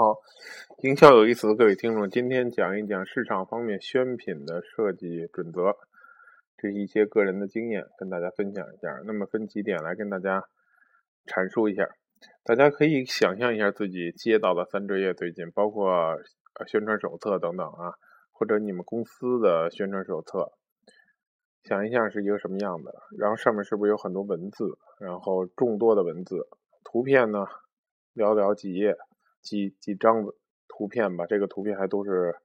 好，营销有意思的各位听众，今天讲一讲市场方面宣品的设计准则，这是一些个人的经验，跟大家分享一下。那么分几点来跟大家阐述一下，大家可以想象一下自己接到的三折页最近，包括宣传手册等等啊，或者你们公司的宣传手册，想一下是一个什么样的，然后上面是不是有很多文字，然后众多的文字，图片呢，寥寥几页。几几张图片吧，这个图片还都是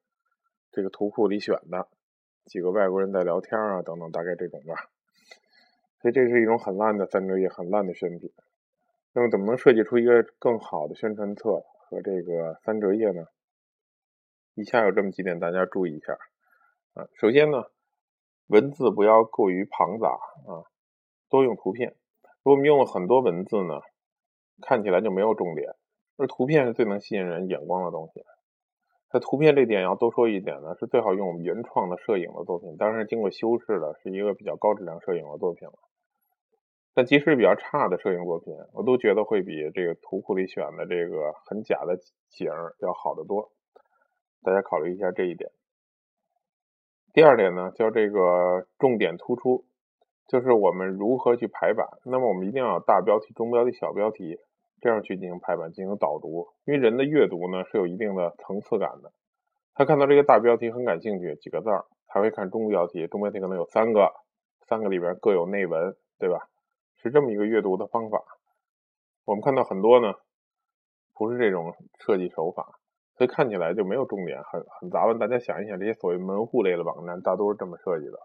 这个图库里选的，几个外国人在聊天啊，等等，大概这种吧。所以这是一种很烂的三折页，很烂的宣品。那么怎么能设计出一个更好的宣传册和这个三折页呢？以下有这么几点，大家注意一下啊。首先呢，文字不要过于庞杂啊，多用图片。如果我们用了很多文字呢，看起来就没有重点。而图片是最能吸引人眼光的东西。在图片这点要多说一点呢，是最好用我们原创的摄影的作品，当然经过修饰的，是一个比较高质量摄影的作品了。但即使比较差的摄影作品，我都觉得会比这个图库里选的这个很假的景要好得多。大家考虑一下这一点。第二点呢，叫这个重点突出，就是我们如何去排版。那么我们一定要有大标题、中标题、小标题。这样去进行排版、进行导读，因为人的阅读呢是有一定的层次感的。他看到这个大标题很感兴趣，几个字儿，才会看中标题。中标题可能有三个，三个里边各有内文，对吧？是这么一个阅读的方法。我们看到很多呢，不是这种设计手法，所以看起来就没有重点，很很杂乱。大家想一想，这些所谓门户类的网站，大多是这么设计的，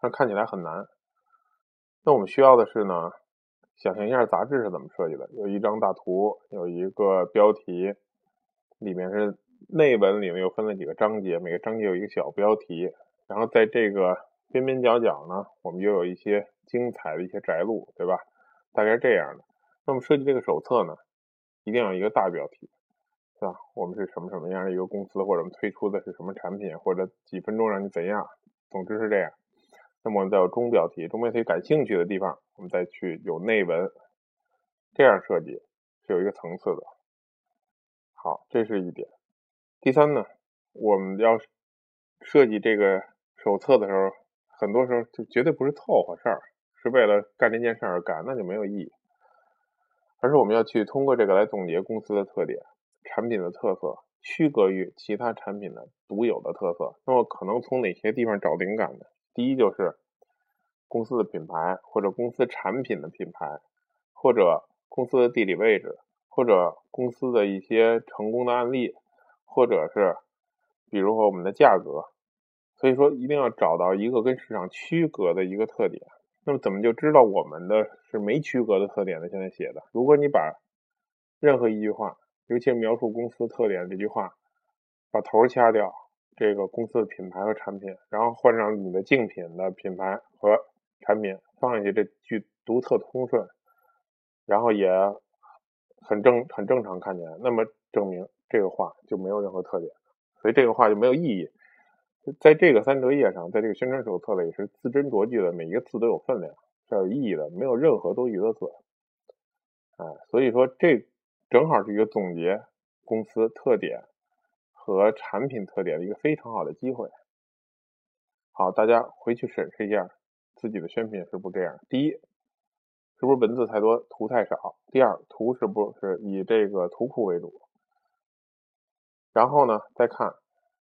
但看起来很难。那我们需要的是呢？想象一下杂志是怎么设计的？有一张大图，有一个标题，里面是内文，里面又分了几个章节，每个章节有一个小标题，然后在这个边边角角呢，我们又有一些精彩的一些摘录，对吧？大概是这样的。那么设计这个手册呢，一定要一个大标题，是吧？我们是什么什么样的一个公司，或者我们推出的是什么产品，或者几分钟让你怎样？总之是这样。那么我们再有中标题，中标题感兴趣的地方，我们再去有内文，这样设计是有一个层次的。好，这是一点。第三呢，我们要设计这个手册的时候，很多时候就绝对不是凑合事儿，是为了干这件事而干，那就没有意义。而是我们要去通过这个来总结公司的特点、产品的特色，区隔于其他产品的独有的特色。那么可能从哪些地方找灵感呢？第一就是公司的品牌，或者公司产品的品牌，或者公司的地理位置，或者公司的一些成功的案例，或者是比如说我们的价格。所以说一定要找到一个跟市场区隔的一个特点。那么怎么就知道我们的是没区隔的特点呢？现在写的，如果你把任何一句话，尤其描述公司特点这句话，把头掐掉。这个公司的品牌和产品，然后换上你的竞品的品牌和产品，放上去这句独特通顺，然后也很正很正常看起来，那么证明这个话就没有任何特点，所以这个话就没有意义。在这个三折页上，在这个宣传手册里是字斟酌句的，每一个字都有分量，是有意义的，没有任何多余的字。哎，所以说这正好是一个总结公司特点。和产品特点的一个非常好的机会。好，大家回去审视一下自己的宣品是不是这样：第一，是不是文字太多，图太少；第二，图是不是以这个图库为主；然后呢，再看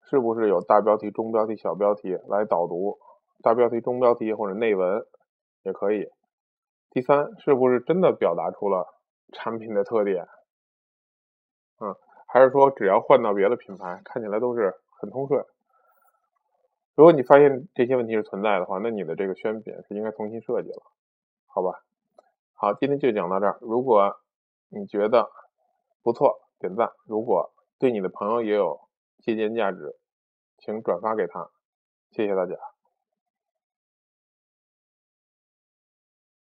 是不是有大标题、中标题、小标题来导读，大标题、中标题或者内文也可以；第三，是不是真的表达出了产品的特点？嗯。还是说，只要换到别的品牌，看起来都是很通顺。如果你发现这些问题是存在的话，那你的这个宣品是应该重新设计了，好吧？好，今天就讲到这儿。如果你觉得不错，点赞；如果对你的朋友也有借鉴价值，请转发给他。谢谢大家。